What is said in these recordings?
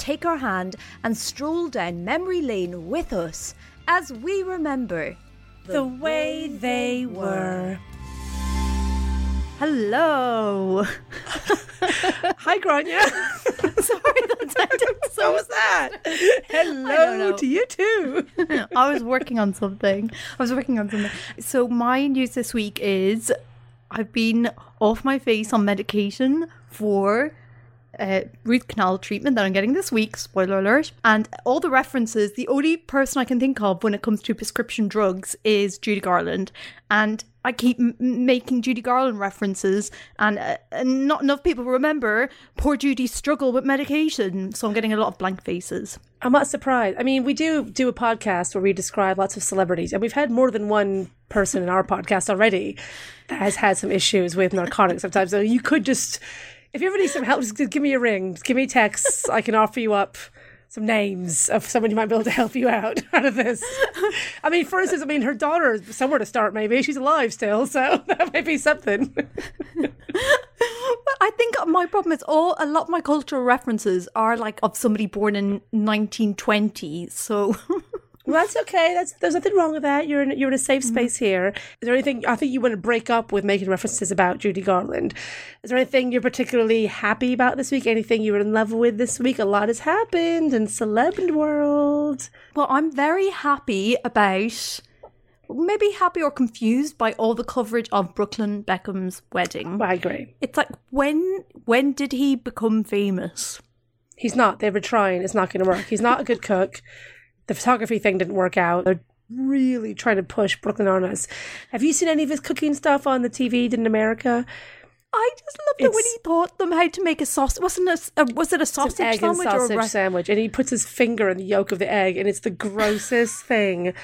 take our hand and stroll down memory lane with us as we remember The way they were. Hello. Hi, Gráinne. Sorry, that sounded so was that? Hello to you too. I was working on something. I was working on something. So my news this week is I've been off my face on medication for uh, root canal treatment that I'm getting this week. Spoiler alert! And all the references. The only person I can think of when it comes to prescription drugs is Judy Garland, and I keep m- making Judy Garland references, and, uh, and not enough people remember poor Judy's struggle with medication. So I'm getting a lot of blank faces. I'm not surprised. I mean, we do do a podcast where we describe lots of celebrities, and we've had more than one person in our podcast already that has had some issues with narcotics sometimes. So you could just, if you ever need some help, just give me a ring, just give me a text. I can offer you up some names of someone who might be able to help you out out of this. I mean, for instance, I mean, her daughter, is somewhere to start, maybe. She's alive still, so that might be something. But I think my problem is all a lot of my cultural references are like of somebody born in 1920. So Well, that's okay. That's there's nothing wrong with that. You're in you're in a safe mm-hmm. space here. Is there anything? I think you want to break up with making references about Judy Garland. Is there anything you're particularly happy about this week? Anything you were in love with this week? A lot has happened in celeb world. Well, I'm very happy about, maybe happy or confused by all the coverage of Brooklyn Beckham's wedding. I agree. It's like when when did he become famous? He's not. They were trying. It's not going to work. He's not a good cook. The photography thing didn't work out. They're really trying to push Brooklyn on us. Have you seen any of his cooking stuff on the TV in America? I just loved it when he taught them how to make a sausage. Wasn't it? A, was it a sausage egg and sandwich sausage or a sandwich, and he puts his finger in the yolk of the egg, and it's the grossest thing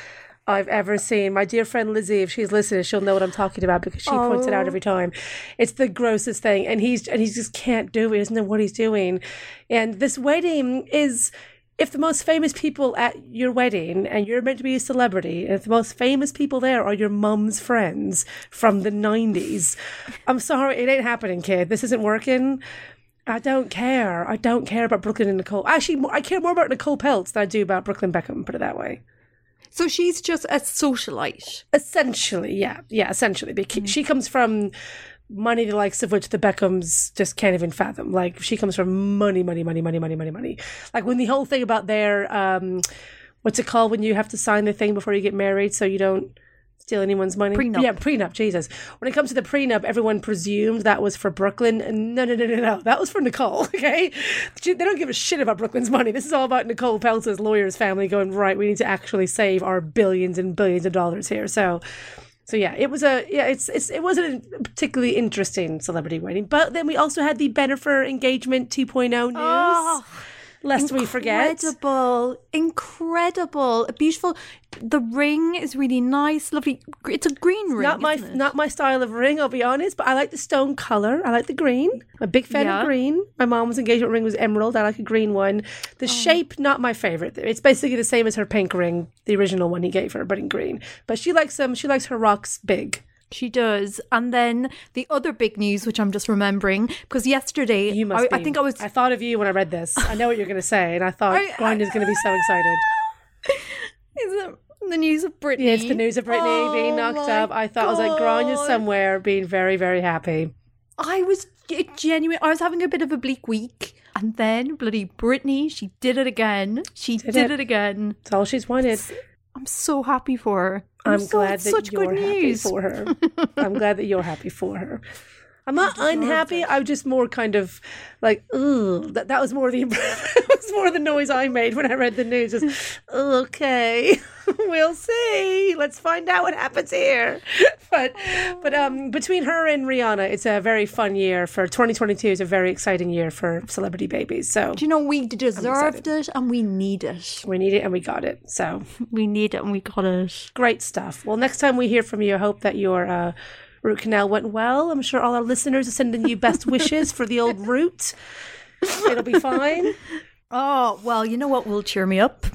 I've ever seen. My dear friend Lizzie, if she's listening, she'll know what I'm talking about because she points it out Oh. every time. It's the grossest thing, and he's and he just can't do it. He doesn't know what he's doing, and this wedding is. If the most famous people at your wedding and you're meant to be a celebrity, and if the most famous people there are your mum's friends from the 90s, I'm sorry, it ain't happening, kid. This isn't working. I don't care. I don't care about Brooklyn and Nicole. Actually, I care more about Nicole Peltz than I do about Brooklyn Beckham, put it that way. So she's just a socialite. Essentially, yeah. Yeah, essentially. Because mm. she comes from money the likes of which the Beckhams just can't even fathom. Like, she comes from money, money, money, money, money, money, money. Like, when the whole thing about their, um, what's it called when you have to sign the thing before you get married so you don't steal anyone's money? Prenup. Yeah, prenup, Jesus. When it comes to the prenup, everyone presumed that was for Brooklyn. And no, no, no, no, no. That was for Nicole, okay? They don't give a shit about Brooklyn's money. This is all about Nicole Peltz's lawyer's family going, right, we need to actually save our billions and billions of dollars here. So, so yeah, it was a yeah, it's it's it wasn't a particularly interesting celebrity wedding. But then we also had the Bennifer engagement 2.0 news. Oh, lest we forget. Incredible, incredible, beautiful. The ring is really nice, lovely. It's a green ring. Not my not my style of ring, I'll be honest, but I like the stone color. I like the green. I'm a big fan Yeah. of green. My mom's engagement ring was emerald. I like a green one. Oh. The shape, not my favorite. It's basically the same as her pink ring, the original one he gave her, but in green. But she likes them. She likes her rocks big. She does. And then the other big news, which I'm just remembering, because yesterday, You must. I, I think I was. I thought of you when I read this. I know what you're going to say, and I thought I- Gráinne's going to be so excited. Is it the news of Britney? Yeah, it's the news of Britney Oh being knocked up. I thought I was like God. somewhere being very, very happy. I was genuine. I was having a bit of a bleak week, and then bloody Britney, she did it again. She did, it. it. again. It's all she's wanted. I'm so happy for her. I'm so- glad that such you're good happy for her. I'm glad that you're happy for her. I'm not unhappy. I'm just more kind of like, ugh. That, that was more the that was more the noise I made when I read the news. Just okay, we'll see. Let's find out what happens here. But but um, between her and Rihanna, it's a very fun year for 2022. is a very exciting year for celebrity babies. So Do you know we deserved it and we need it. we need it and we got it. So We need it and we got it. Great stuff. Well, next time we hear from you, I hope that your uh, root canal went well. I'm sure all our listeners are sending you best wishes for the old root. It'll be fine. Oh, well, you know what will cheer me up?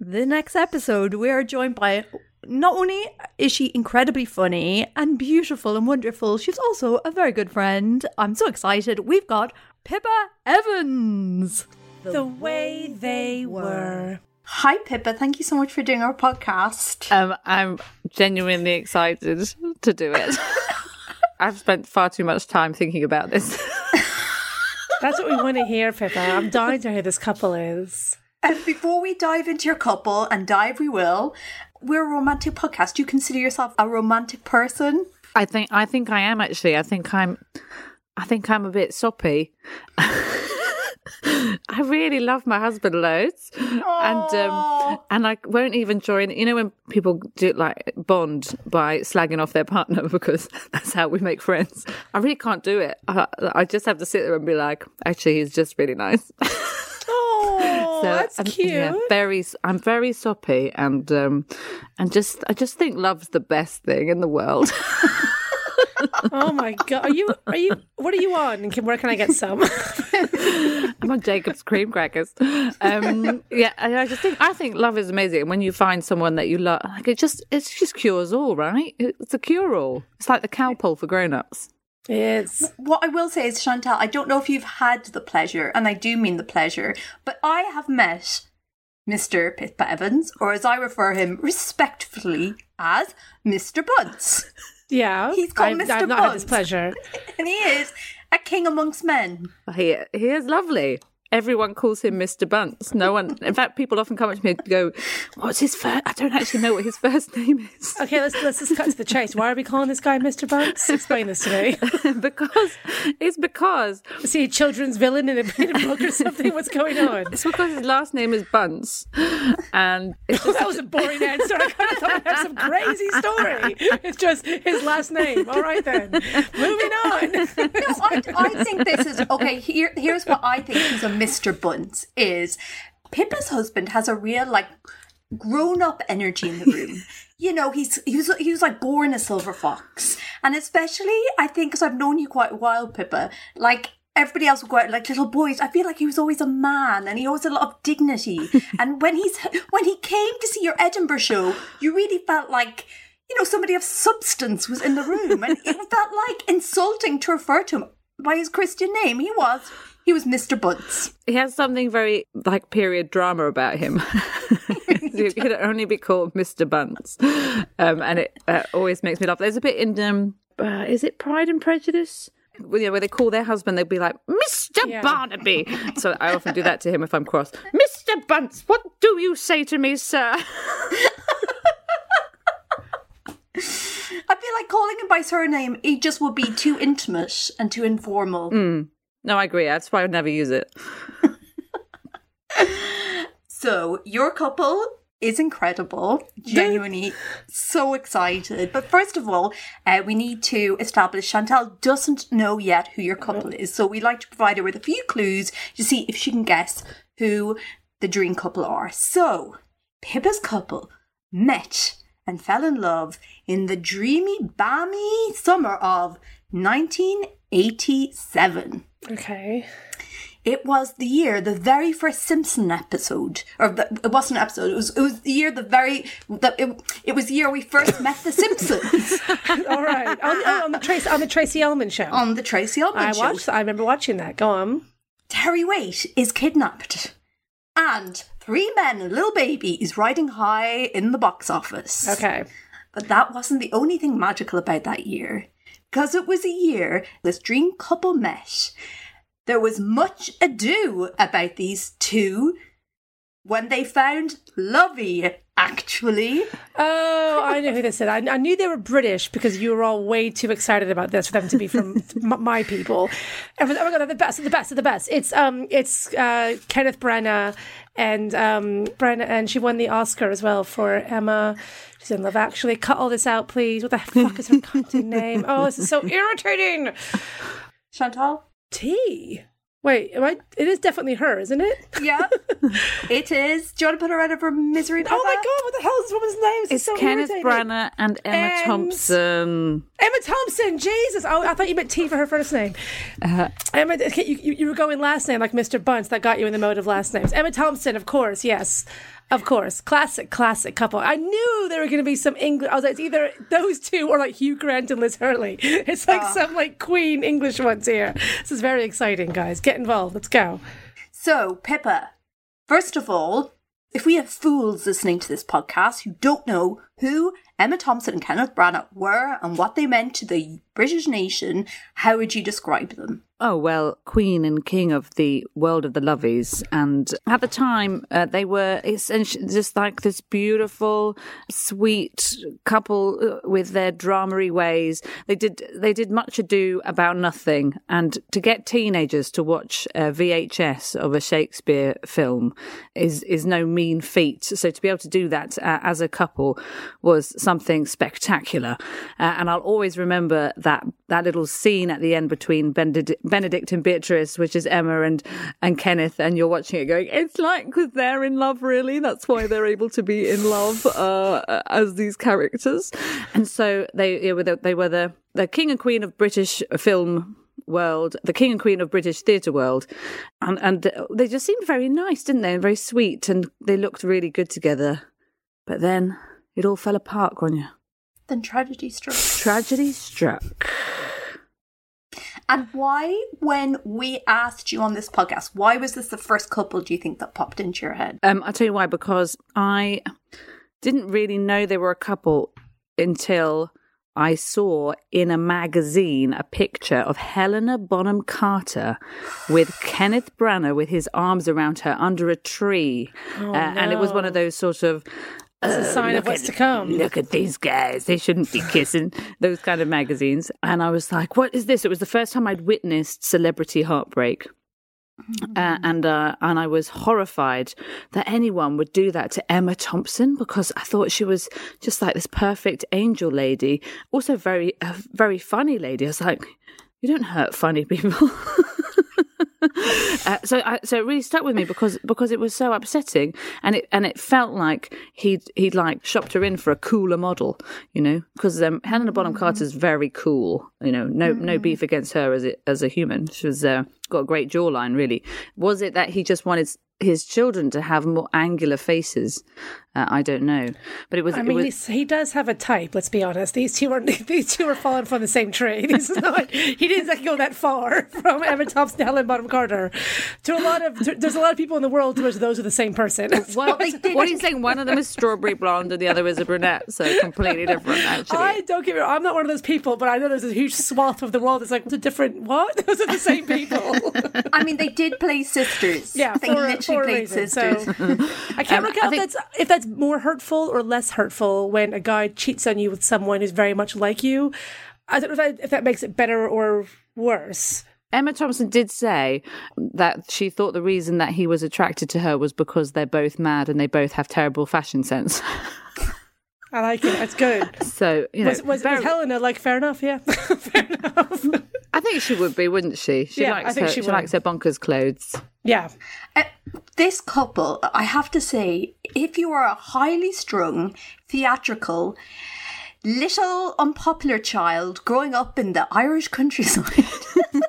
The next episode, we are joined by not only is she incredibly funny and beautiful and wonderful, she's also a very good friend. I'm so excited. We've got Pippa Evans. The way they were. Hi, Pippa. Thank you so much for doing our podcast. Um, I'm genuinely excited to do it. I've spent far too much time thinking about this. That's what we want to hear, Pippa. I'm dying to hear this couple is. And before we dive into your couple, and dive we will, we're a romantic podcast. Do you consider yourself a romantic person? I think I think I am actually. I think I'm I think I'm a bit soppy. I really love my husband loads, and um, and I won't even join. You know when people do like bond by slagging off their partner because that's how we make friends. I really can't do it. I, I just have to sit there and be like, actually, he's just really nice. Oh, that's I'm- cute. yeah, very. I'm very soppy, and um, and just I just think love's the best thing in the world. Oh my god, are you? Are you? What are you on? Can, where can I get some? I'm on Jacob's cream crackers. Um, yeah, I, I just think I think love is amazing. And when you find someone that you love, like it just it just cures all, right? It's a cure all. It's like the cow Calpol for grown ups. It's What I will say is, Chantal, I don't know if you've had the pleasure, and I do mean the pleasure, but I have met Mr. Pippa Evans, or as I refer him respectfully as Mr. Bunce. yeah. He's called I've, Mr. I've not had this Bunce. pleasure. And he is a king amongst men. He he is lovely. Everyone calls him Mr. Bunce. No one, in fact, people often come up to me and go, "What's his first?" I don't actually know what his first name is Okay, let's let's just cut to the chase. Why are we calling this guy Mr. Bunce? Explain this to me. because it's because Is he a children's villain in a, in a book or something? What's going on? it's because his last name is Bunce, and it's oh, just That was a boring answer. I kind of thought I'd have some crazy story. It's just his last name. All right then. Moving on. No, I, I think this is okay. Here, here's what I think is a Mr. Bunce is Pippa's husband has a real like grown up energy in the room. You know, he's he was he was like born a silver fox, and especially I think because I've known you quite a while, Pippa. Like everybody else would go out like little boys. I feel like he was always a man and he always had a lot of dignity. and when he's when he came to see your Edinburgh show, you really felt like you know somebody of substance was in the room, and it felt like insulting to refer to him by his Christian name. He was he was Mr. Bunce. He has something very like period drama about him. he could only be called Mr. Bunce, um, and it uh, always makes me laugh. There's a bit in um, uh, is it Pride and Prejudice? You know, where they call their husband, they'd be like, Mr. Yeah. Barnaby. So I often do that to him if I'm cross. Mr. Bunce, what do you say to me, sir? I feel like calling him by surname, it just would be too intimate and too informal. No, I agree. That's why I would never use it. So, your couple is incredible. Genuinely so excited. But first of all, uh, we need to establish Chantal doesn't know yet who your couple is. So, we like to provide her with a few clues to see if she can guess who the dream couple are. So, Pippa's couple met and fell in love in the dreamy, balmy summer of 1987. Okay. It was the year the very first Simpson episode, or the, it wasn't an episode. It was it was the year the very the, it, it was the year we first met the Simpsons All right. on, on, on the Tracy on the Tracey Ullman show. on the Tracey Ullman I show. watched. I remember watching that. Go on. Terry Waite is kidnapped, and three men and a little baby is riding high in the box office. Okay. But that wasn't the only thing magical about that year. Because it was a year this dream couple met. There was much ado about these two when they found Lovey, actually. Oh, I know who this is. I, I knew they were British because you were all way too excited about this for them to be from my people. And oh my god, they're the best, the best, the best. It's um, it's uh, Kenneth Branagh and um, Branagh, and she won the Oscar as well for Emma. She's in Love Actually. Cut all this out, please. What the fuck is her cunting name? Oh, this is so irritating. Chantal? T. Wait, am I? It is definitely her, isn't it? Yeah, it is. Do you want to put her out of her misery? Oh my god, what the hell is this woman's name? This It's so Kenneth irritating. Branagh and Emma And- Thompson. Emma Thompson, Jesus! Oh, I thought you meant T for her first name. Uh-huh. Emma, you, you, you were going last name like Mr. Bunce. That got you in the mode of last names. Emma Thompson, of course, yes. Of course. Classic, classic couple. I knew there were going to be some English. I was like, it's either those two or like Hugh Grant and Liz Hurley. It's like ah. some like Queen English ones here. This is very exciting, guys. Get involved. Let's go. So, Pippa, first of all, if we have fools listening to this podcast who don't know who Emma Thompson and Kenneth Branagh were and what they meant to the British nation, how would you describe them? Oh, well, Queen and King of the world of the luvvies. And at the time, uh, they were essentially just like this beautiful, sweet couple uh, with their dramery ways. They did, they did much ado about nothing. And to get teenagers to watch a VHS of a Shakespeare film is, is no mean feat. So to be able to do that uh, as a couple was something spectacular. Uh, and I'll always remember that, that little scene at the end between Benedict, Benedict and Beatrice, which is Emma and, and Kenneth, and you're watching it going, it's like because they're in love, really. That's why they're able to be in love uh, as these characters. And so they, they were the, they were the, the king and queen of British film world, the king and queen of British theatre world, and and they just seemed very nice, didn't they? And very sweet, and they looked really good together. But then it all fell apart, Gráinne. Then tragedy struck. Tragedy struck. And why, when we asked you on this podcast, why was this the first couple do you think that popped into your head? Um, I'll tell you why. Because I didn't really know they were a couple until I saw in a magazine a picture of Helena Bonham Carter with Kenneth Branagh with his arms around her under a tree, uh, and it was one of those sort of. It's a sign of what's at- to come. Look at these guys. They shouldn't be kissing. Those kind of magazines. And I was like, what is this? It was the first time I'd witnessed celebrity heartbreak. Uh, and uh, and I was horrified that anyone would do that to Emma Thompson because I thought she was just like this perfect angel lady, also very a very funny lady. I was like, you don't hurt funny people. uh, so, I, so it really stuck with me because because it was so upsetting, and it and it felt like he'd he'd like shopped her in for a cooler model, you know, because um, Helena Bonham Carter's very cool, you know, no no beef against her as a, as a human. She was uh, got a great jawline, really. Was it that he just wanted his children to have more angular faces? Uh, I don't know, but it was. I mean, was, he does have a type. Let's be honest. These two are these two are falling from the same tree. This is not. He didn't go that far from Emma Thompson to Helen Bottom Carter. To a lot of to, there's a lot of people in the world to which those are the same person. well, they did- what are you saying? One of them is strawberry blonde and the other is a brunette, so completely different, actually. I don't get me wrong. I'm not one of those people, but I know there's a huge swath of the world that's like, it's a different what? Those are the same people. I mean, they did play sisters. Yeah, they for, literally for played reason. sisters. So I can't Um, work out think- that's if that's more hurtful or less hurtful when a guy cheats on you with someone who's very much like you. I don't know if that, if that makes it better or worse. Emma Thompson did say that she thought the reason that he was attracted to her was because they're both mad and they both have terrible fashion sense. I like it. That's good. So, you know, Was, was, very- was Helena like fair enough? Yeah, fair enough. I think she would be, wouldn't she? She Yeah, I likes think her, she she, likes her bonkers clothes. Yeah, Uh, this couple, I have to say, if you are a highly strung, theatrical, little unpopular child growing up in the Irish countryside,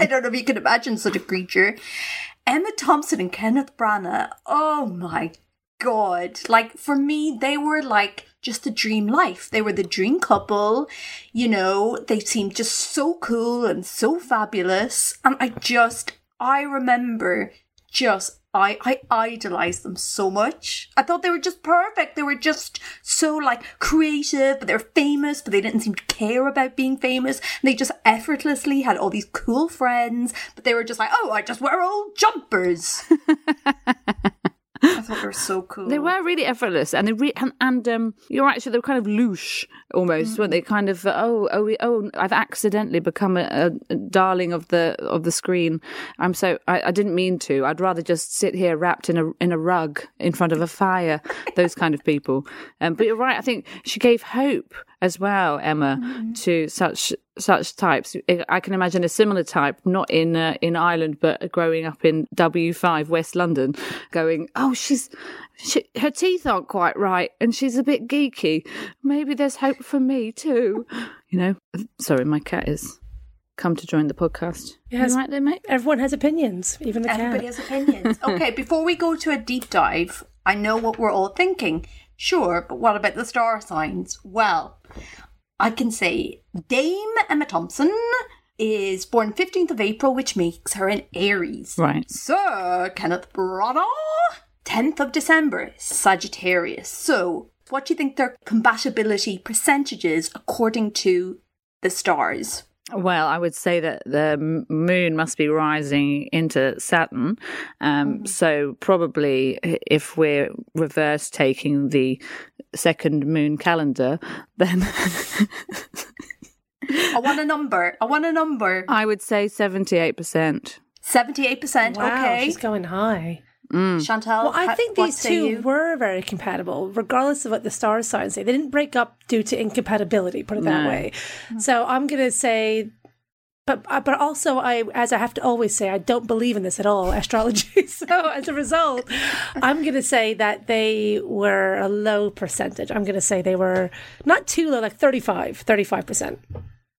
I don't know if you can imagine such a creature. Emma Thompson and Kenneth Branagh, oh my god. Like, for me, they were like just the dream life. They were the dream couple. You know, they seemed just so cool and so fabulous. And I just, I remember just I I idolized them so much. I thought they were just perfect. They were just so like creative, but they were famous, but they didn't seem to care about being famous. They just effortlessly had all these cool friends, but they were just like, oh, I just wear old jumpers. I thought they were so cool. They were really effortless, and they re- and, and um, you're right. So they were kind of louche almost, weren't they? Kind of oh oh we- oh I've accidentally become a, a darling of the of the screen. I'm so I, I didn't mean to. I'd rather just sit here wrapped in a in a rug in front of a fire. Those kind of people. Um, but you're right. I think she gave hope as well, Emma, to such such types. I- I can imagine a similar type, not in uh, in Ireland, but growing up in W5 West London, going, "Oh, she's she, her teeth aren't quite right, and she's a bit geeky. Maybe there's hope for me too." You know. Sorry, my cat is come to join the podcast. Yes. Right there, mate? everyone has opinions, even the Everybody cat. has opinions. okay, before we go to a deep dive, I know what we're all thinking. Sure, but what about the star signs? Well, I can say Dame Emma Thompson is born 15th of April, which makes her an Aries. Right. Sir Kenneth Branagh, 10th of December, Sagittarius. So, what do you think their compatibility percentages according to the stars? Well, I would say that the moon must be rising into Saturn. Um, So, probably if we're reverse taking the second moon calendar, then I want a number. I want a number. I would say 78%. 78%. Wow, okay. she's going high. Chantal, Well, I ha- think these two were very compatible, regardless of what the star signs say. They didn't break up due to incompatibility, put it that No. way. So I'm going to say, but uh, but also I, as I have to always say, I don't believe in this at all, astrology. so as a result, I'm going to say that they were a low percentage. I'm going to say they were not too low, like 35, 35 percent.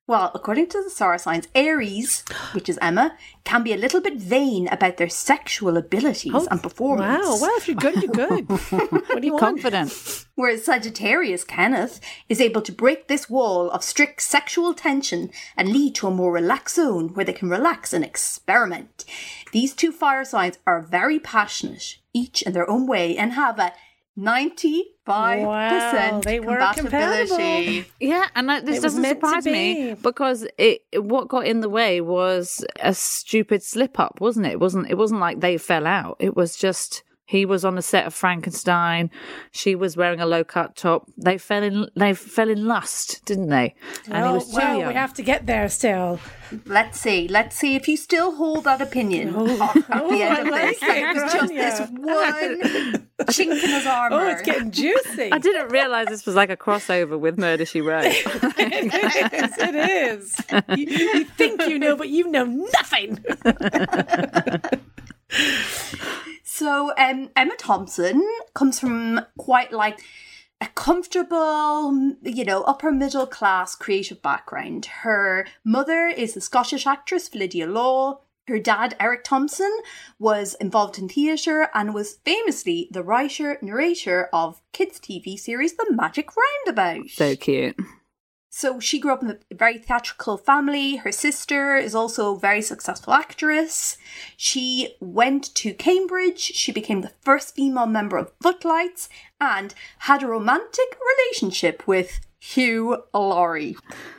Well, according to the star signs, Aries, which is Emma, can be a little bit vain about their sexual abilities oh, and performance. Wow, well, if you're good, you're good. what do you want? Confident. Whereas Sagittarius, Kenneth, is able to break this wall of strict sexual tension and lead to a more relaxed zone where they can relax and experiment. These two fire signs are very passionate, each in their own way, and have a 95% Wow, they were compatibility. Yeah, and that, this It doesn't meant to surprise me because it what got in the way was a stupid slip up, wasn't it? It wasn't it wasn't like they fell out. It was just He was on the set of Frankenstein. She was wearing a low cut top. They fell in they fell in lust, didn't they? And he was too well, young. we have to get there still. Let's see. Let's see if you still hold that opinion oh. at the oh, end I of like this. That it, it was just this one chink in his armor. Oh, it's getting juicy. I didn't realise this was like a crossover with Murder She Wrote. it is. It is. You, you think you know, but you know nothing. Um, Emma Thompson comes from quite like a comfortable, you know, upper middle class creative background. Her mother is the Scottish actress Phyllida Law. Her dad, Eric Thompson, was involved in theatre and was famously the writer, narrator of kids' TV series The Magic Roundabout. so cute. So she grew up in a very theatrical family. Her sister is also a very successful actress. She went to Cambridge. She became the first female member of Footlights and had a romantic relationship with Hugh Laurie.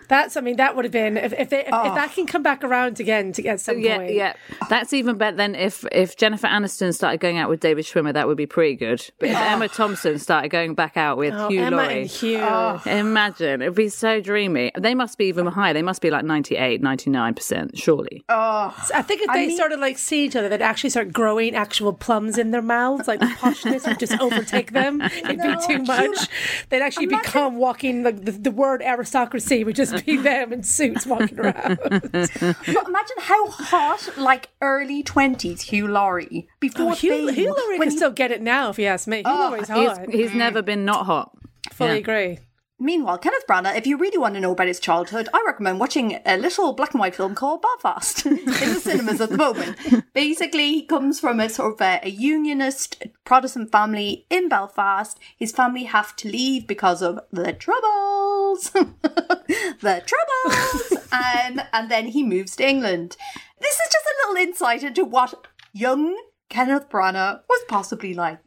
That's. I mean, that would have been if if, they, if, if that can come back around again to get some Yeah, point. yeah. That's even better than if if Jennifer Aniston started going out with David Schwimmer, that would be pretty good. But if oh. Emma Thompson started going back out with Oh, Hugh Emma Laurie, and Hugh. Oh. imagine it'd be so dreamy. They must be even higher. They must be like 98, 99 percent, surely. I think if they started like seeing each other, they'd actually start growing actual plums in their mouths. Like the poshness would just overtake them. It'd No, be too much. They'd actually Imagine- become walking. Like the, the word aristocracy would just be them in suits walking around. But imagine how hot, like early 20s, Hugh Laurie, before Oh, Hugh, Fame, Hugh Laurie can he- still get it now, if you ask me. Hugh oh, Laurie's He's, hot. he's never been not hot. Fully yeah. agree. Meanwhile, Kenneth Branagh, if you really want to know about his childhood, I recommend watching a little black and white film called Belfast in the cinemas at the moment. Basically, he comes from a sort of a, a unionist Protestant family in Belfast. His family have to leave because of the troubles. the troubles. um, and then he moves to England. This is just a little insight into what young Kenneth Branagh was possibly like.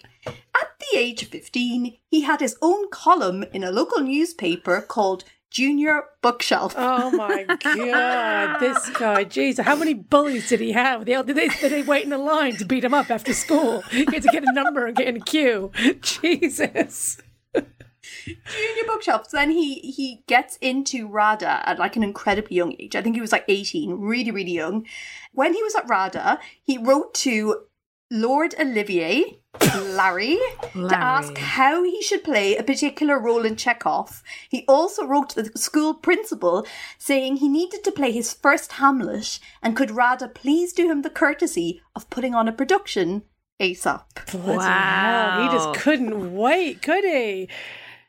At the age of 15, he had his own column in a local newspaper called Junior Bookshelf. Oh my god, this guy, Jesus! How many bullies did he have? Did they, did they wait in a line to beat him up after school? He had to get a number and get in a queue. Jesus! Junior Bookshelf. Then he he gets into RADA at like an incredibly young age. I think he was like 18, really, really young. When he was at RADA, he wrote to Lord Olivier, Larry, to ask how he should play a particular role in Chekhov. He also wrote to the school principal saying he needed to play his first Hamlet and could rather please do him the courtesy of putting on a production ASAP. Bloody Wow. he just couldn't wait, could he?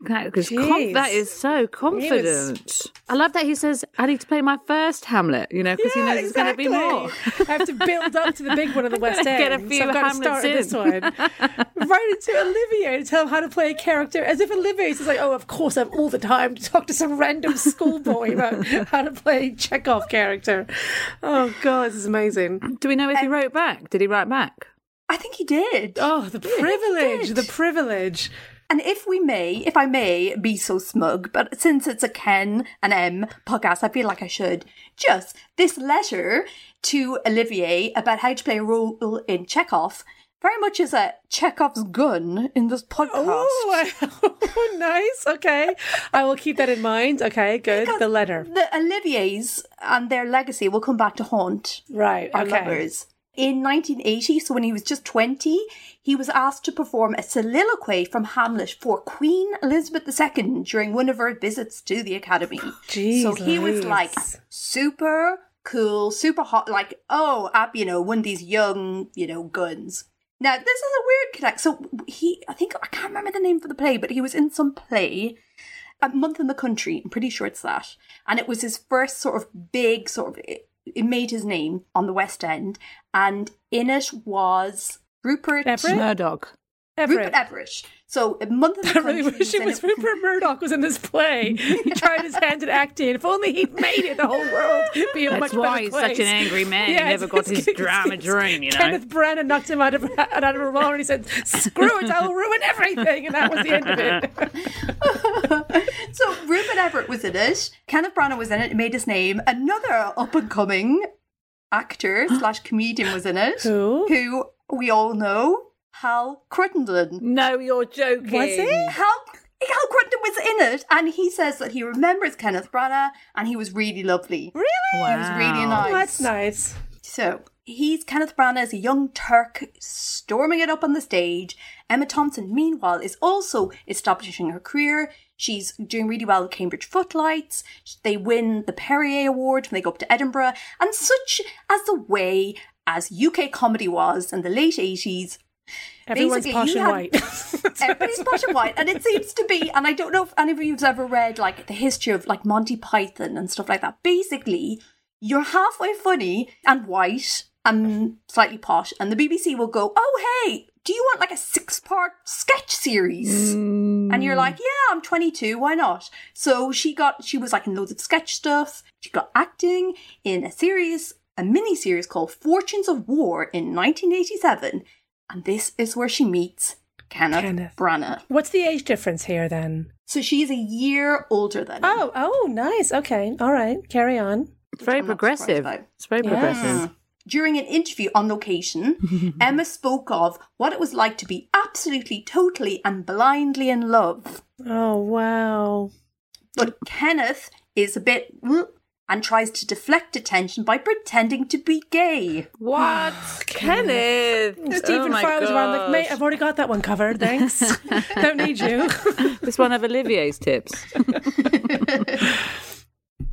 That, 'cause Jeez. com- that is so confident. I love that he says, I need to play my first Hamlet, you know, because he Yeah, knows it's going to be more. I have to build up to the big one in the West End. Get a so I've got to start Hamlets this one. right into to Olivier to tell him how to play a character, as if Olivier's just like, oh, of course, I have all the time to talk to some random schoolboy about how to play Chekhov character. Oh God, this is amazing. Do we know if he wrote back? Did he write back? I think he did. Oh, the privilege, did. the privilege. And if we may, if I may be so smug, but since it's a Ken and M podcast, I feel like I should. Just this letter to Olivier about how to play a role in Chekhov very much is a Chekhov's gun in this podcast. Oh, oh nice. Okay. I will keep that in mind. Okay, good. The letter. The Oliviers and their legacy will come back to haunt Right. our Okay. lovers. In 1980, so when he was just 20, he was asked to perform a soliloquy from Hamlet for Queen Elizabeth II during one of her visits to the Academy. Jeez so he was like super cool, super hot, like, oh, up, you know, one of these young, you know, guns. Now, this is a weird connect. So he, I think, I can't remember the name for the play, but he was in some play, A Month in the Country, I'm pretty sure it's that. And it was his first sort of big, sort of, it, it made his name on the West End. And in it was Rupert Everett? Murdoch. Everett. Rupert Everett. So, A Month in the I really wish it in was Rupert Murdoch was in this play. He tried his hand at acting. If only he'd made it, the whole world would be a That's much why better he's place. such an angry man. Yeah, he never got his drama it's- dream, you know. Kenneth Branagh knocked him out of out of a role and he said, "Screw it, I'll ruin everything," and that was the end of it. so Rupert Everett was in it. Kenneth Branagh was in it. It made his name. Another up and coming actor slash comedian was in it. Who? Who we all know. Hal Cruttenden. No, you're joking. Was it? Hal, Hal Cruttenden was in it, and he says that he remembers Kenneth Branagh, and he was really lovely. Really? Wow. He was really nice. Oh, that's nice. So he's Kenneth Branagh as a young Turk storming it up on the stage. Emma Thompson, meanwhile, is also establishing her career. She's doing really well at Cambridge Footlights. They win the Perrier Award when they go up to Edinburgh. And such as the way as UK comedy was in the late 80s, Everyone's Basically, posh and had- white. Everybody's posh and white, and it seems to be. And I don't know if any of you've ever read like the history of like Monty Python and stuff like that. Basically, you're halfway funny and white and slightly posh, and the BBC will go, "Oh hey, do you want like a six-part sketch series?" And you're like, "Yeah, I'm 22. Why not?" So she got, she was like in loads of sketch stuff. She got acting in a series, a mini series called Fortunes of War in 1987, and this is where she meets Kenneth, Kenneth. Branagh. What's the age difference here then? So she's a year older than him. Oh, oh, nice. Okay. All right. Carry on. It's very I'm progressive. It's very Yeah. progressive. Hmm. During an interview on location, Emma spoke of what it was like to be absolutely, totally, and blindly in love. Oh, wow. But Kenneth is a bit and tries to deflect attention by pretending to be gay. What? Kenneth! Oh Stephen oh my Fry was around like, gosh. mate, I've already got that one covered. Thanks. Don't need you. It's one of Olivier's tips.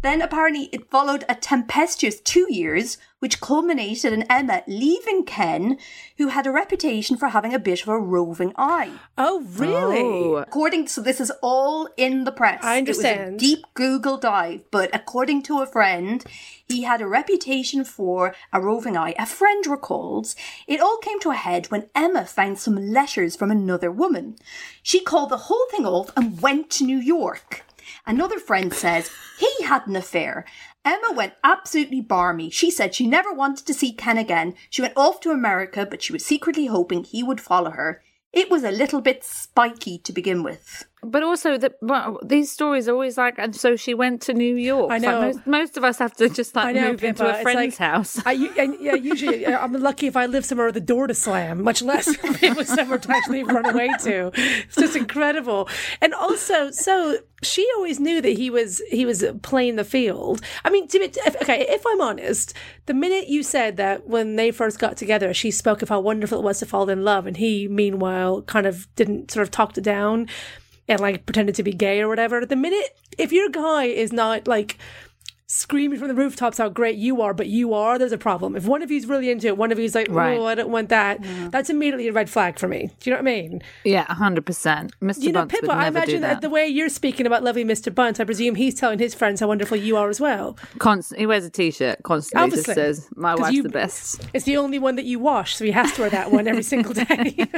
Then apparently it followed a tempestuous two years, which culminated in Emma leaving Ken, who had a reputation for having a bit of a roving eye. Oh, really? Oh. According so this is all in the press. I It was understand. a deep Google dive, but according to a friend, he had a reputation for a roving eye. A friend recalls it all came to a head when Emma found some letters from another woman. She called the whole thing off and went to New York. Another friend says he had an affair. Emma went absolutely barmy. She said she never wanted to see Ken again. She went off to America, but she was secretly hoping he would follow her. It was a little bit spiky to begin with. But also, the, well, these stories are always like, and so she went to New York. I It's like know. most, most of us have to just like know, move into a friend's like- house. I, and, yeah, usually I'm lucky if I live somewhere with a door to slam, much less it was somewhere to actually run away to. It's just incredible. And also, so she always knew that he was he was playing the field. I mean, to if, okay, if I'm honest, the minute you said that when they first got together, she spoke of how wonderful it was to fall in love, and he, meanwhile, kind of didn't sort of talked it down and like pretended to be gay or whatever. At the minute if your guy is not like screaming from the rooftops how great you are, but you are, there's a problem. If one of you's really into it, one of you's like, Right. oh, I don't want that, that's immediately a red flag for me. Do you know what I mean? yeah, hundred percent. Mr. You know, Bunce Pippa, would I imagine that. that. the way you're speaking about lovely Mr. Bunce, I presume he's telling his friends how wonderful you are as well. Constant, he wears a t-shirt constantly. Obviously. Just says, "My 'Cause wife's you- the best." It's the only one that you wash, so he has to wear that one every single day.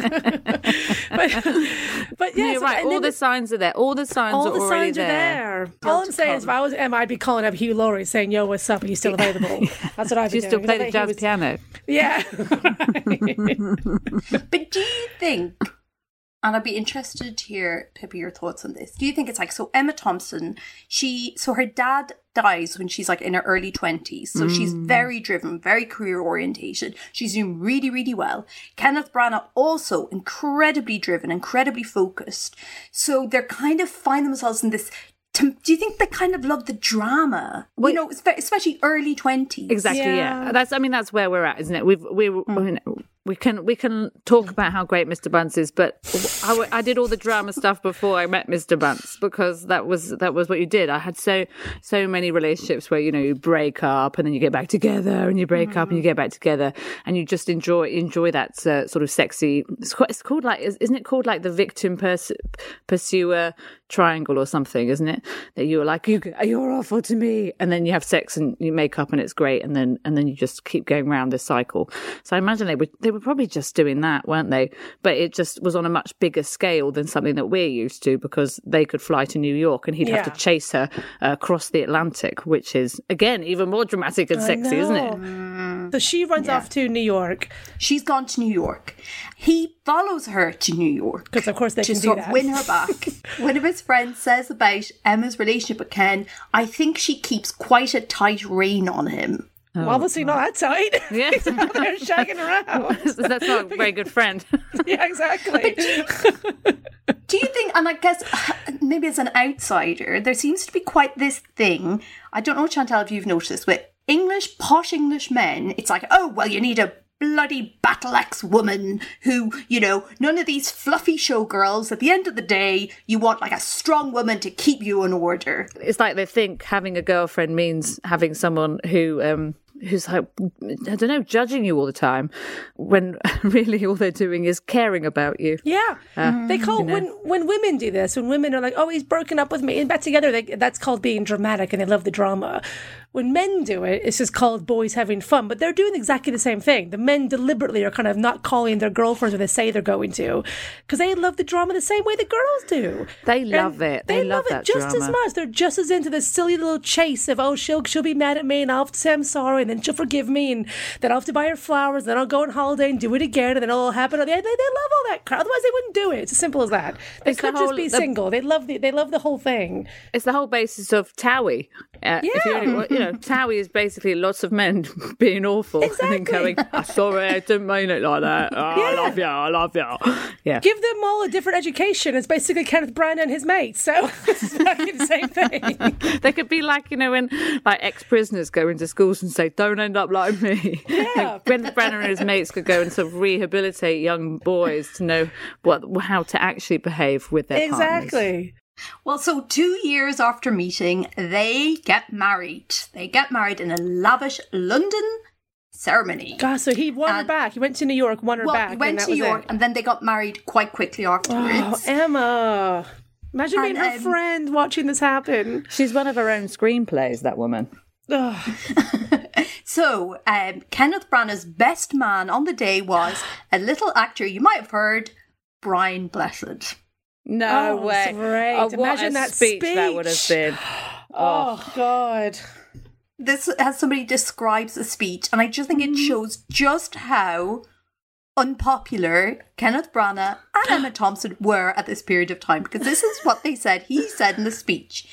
but, but yeah, Yeah, so- right. All then the signs are there. All the signs are there, all are the already signs are there. All I'm saying is, if I was Emma, I'd be calling up Hugh Laurie saying, "Yo, what's up? Are you still available?" That's what I'd Do be you still play the jazz was- piano? Yeah. But do you think, and I'd be interested to hear, Pippa, your thoughts on this. Do you think it's like, so Emma Thompson, she, so her dad dies when she's like in her early 20s. So she's mm. very driven, very career orientated. She's doing really, really well. Kenneth Branagh also incredibly driven, incredibly focused. So they're kind of find themselves in this. Do you think they kind of love the drama? you know, especially early 20s. Exactly. Yeah. Yeah. That's. I mean, that's where we're at, isn't it? We've we Mm. I mean, we can we can talk about how great Mr. Bunce is, but I did all the drama stuff before I met Mr. Bunce because that was that was what you did. I had so so many relationships where you know you break up and then you get back together and you break up and you get back together and you just enjoy enjoy that uh, sort of sexy. It's, quite, it's called like isn't it called like the victim pers- pursuer triangle or something, isn't it? That you're like you you're awful to me, and then you have sex and you make up and it's great, and then and then you just keep going around this cycle. So I imagine they were they were probably just doing that, weren't they? But it just was on a much bigger scale than something that we're used to because they could fly to New York and he'd have to chase her uh, across the Atlantic, which is again even more dramatic and sexy, isn't it? It? So she runs off to New York She's gone to New York. He follows her to New York. because, of course, they to can do sort of that. win her back. One of his friends says about Emma's relationship with Ken, I think she keeps quite a tight rein on him. Oh, well, obviously not that tight. Yeah. He's out there shagging around. That's not a very good friend. yeah, exactly. Do you think, and I guess maybe as an outsider, there seems to be quite this thing. I don't know, Chantal, if you've noticed, with English, posh English men, it's like, oh, well, you need a bloody battle axe woman who, you know, none of these fluffy showgirls. At the end of the day, you want like a strong woman to keep you in order. It's like they think having a girlfriend means having someone who um who's like I don't know, judging you all the time, when really all they're doing is caring about you. Yeah, they call when when women do this. When women are like, "Oh, he's broken up with me," and back together, they, that's called being dramatic, and they love the drama. When men do it, it's just called boys having fun. But they're doing exactly the same thing. The men deliberately are kind of not calling their girlfriends when they say they're going to, because they love the drama the same way the girls do. They And love it. They, love, it that just as much. They're just as into this silly little chase of oh she'll she'll be mad at me and I'll have to say I'm sorry and then she'll forgive me and then I'll have to buy her flowers and then I'll go on holiday and do it again and then it'll all happen. They, they, they love all that crap. Otherwise they wouldn't do it. It's as simple as that. They It's the could just be the- single. They love the they love the whole thing. It's the whole basis of Towie. Uh, Yeah. know, Towie is basically lots of men being awful and then Exactly. going, oh, "Sorry, I didn't mean it like that. Oh, I love you. I love you." Yeah. Give them all a different education. It's basically Kenneth Branagh and his mates. So it's exactly the same thing. They could be like, you know, when like ex-prisoners go into schools and say, "Don't end up like me." Yeah. Like, Brendan Brenner and his mates could go and sort of rehabilitate young boys to know what how to actually behave with their partners. Exactly. Well, so two years after meeting, they get married. They get married in a lavish London ceremony. God, so he won her back. He went to New York, won her well, back. he and went that to was York, It. and then they got married quite quickly afterwards. Oh. Emma. Imagine being And, her um, friend watching this happen. She's one of her own screenplays. That woman. So, um, Kenneth Branagh's best man on the day was a little actor you might have heard, Brian Blessed. No Oh, way! great. Oh, what Imagine that speech, that would have been. Oh, oh, God. This, as somebody describes the speech, and I just think it mm. shows just how unpopular Kenneth Branagh and Emma Thompson were at this period of time, because this is what they said. He said in the speech.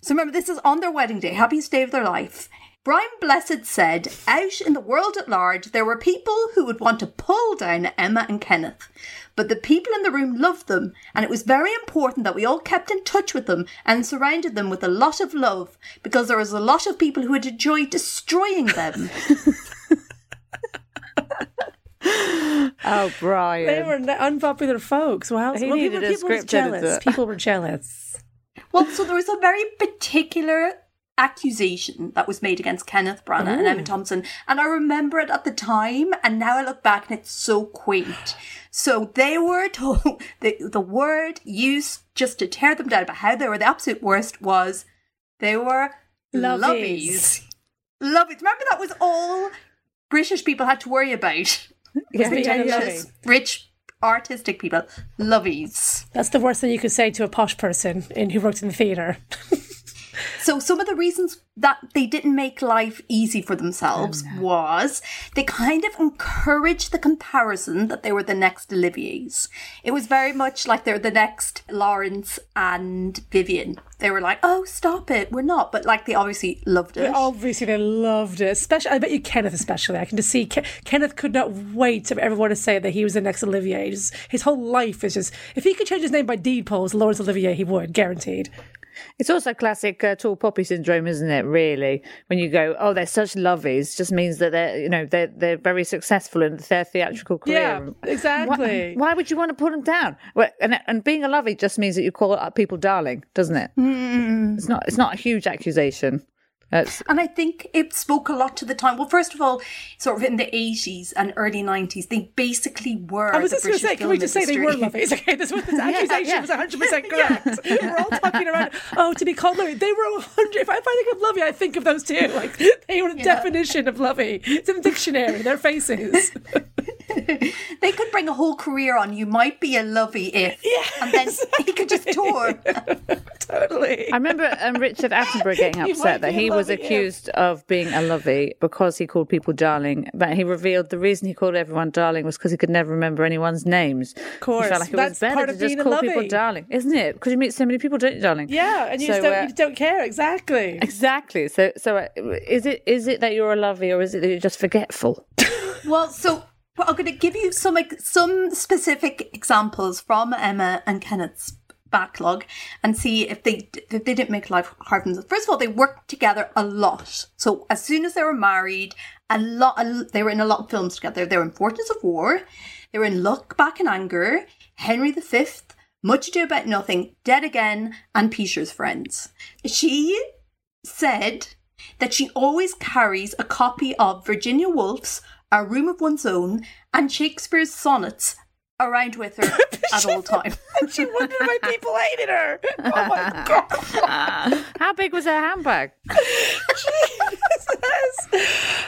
So remember, this is on their wedding day, happiest day of their life. Brian Blessed said, out in the world at large, there were people who would want to pull down Emma and Kenneth. But the people in the room loved them, and it was very important that we all kept in touch with them and surrounded them with a lot of love, because there was a lot of people who would enjoy destroying them. Oh, Brian! They were unpopular folks. Wow. Well, people, people were jealous. People were jealous. Well, so there was a very particular accusation that was made against Kenneth Branagh and Emma oh. Thompson, and I remember it at the time, and now I look back and it's so quaint. So they were told the the word used just to tear them down about how they were the absolute worst was they were Luvvies. luvvies. Remember that was all British people had to worry about. Yeah, yeah, yeah. Pretentious, rich, artistic people. Luvvies. That's the worst thing you could say to a posh person in who worked in the theatre. So some of the reasons that they didn't make life easy for themselves oh, was they kind of encouraged the comparison that they were the next Olivier's. It was very much like they're the next Laurence and Vivien. They were like, "Oh, stop it, we're not," but like they obviously loved it. Obviously, they loved it. Especially, I bet you Kenneth, especially. I can just see Ke- Kenneth could not wait to ever want to say that he was the next Olivier. Just, his whole life is just if he could change his name by deed polls, Laurence Olivier, he would guaranteed. It's also classic uh, tall poppy syndrome, isn't it? Really, when you go, oh, they're such luvvies, just means that they're, you know, they're they're very successful in their theatrical career. Yeah, exactly. Why, why would you want to put them down? Well, and and being a luvvie just means that you call people darling, doesn't it? It's not. It's not a huge accusation. That's And I think it spoke a lot to the time. Well, first of all, sort of in the 80s and early 90s, they basically were. I was the just going to say, can we film just say they were industry. luvvies? Okay, this, was, this accusation yeah. was 100% correct. We're all talking around, oh, to be called luvvie. They were 100. If I, if I think of luvvie, I think of those two. Like, they were the definition of luvvie. It's in the dictionary, their faces. they could bring a whole career on. You might be a luvvie if, and then he could just tour. totally. I remember um, Richard Attenborough getting upset that he was luvvie, yeah. accused of being a luvvie because he called people darling, but he revealed the reason he called everyone darling was because he could never remember anyone's names. Of course. he felt like it That's was better part to of just being a call people darling, isn't it? Because you meet so many people, don't you, darling? yeah, and you, So, just don't, uh, you don't care exactly. Exactly. So, so uh, is it is it that you're a luvvie, or is it that you're just forgetful? Well, so well, I'm going to give you some some specific examples from Emma and Kenneth's backlog and see if they if they didn't make life hard for themselves. First of all, they worked together a lot. So as soon as they were married, a lot they were in a lot of films together. They were in Fortunes of War, they were in Look Back in Anger, Henry V, Much Ado About Nothing, Dead Again, and Peter's Friends. She said that she always carries a copy of Virginia Woolf's A Room of One's Own and Shakespeare's sonnets around with her at all times. And she wondered why people hated her. Oh my god. How big was her handbag? Jesus.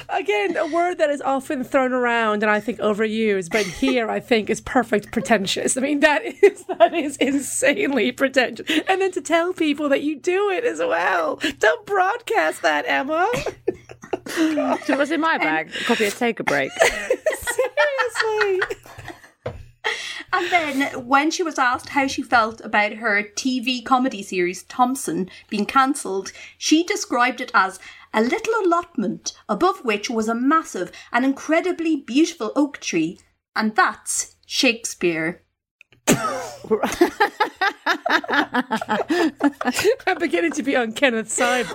Again, a word that is often thrown around and I think overused, but here I think is perfect pretentious. I mean, that is that is insanely pretentious. And then to tell people that you do it as well. Don't broadcast that, Emma. It was in my bag. A copy of Take a Break. Seriously. And then when she was asked how she felt about her TV comedy series Thompson being cancelled, she described it as a little allotment above which was a massive and incredibly beautiful oak tree, and that's Shakespeare. I'm beginning to be on Kenneth's side.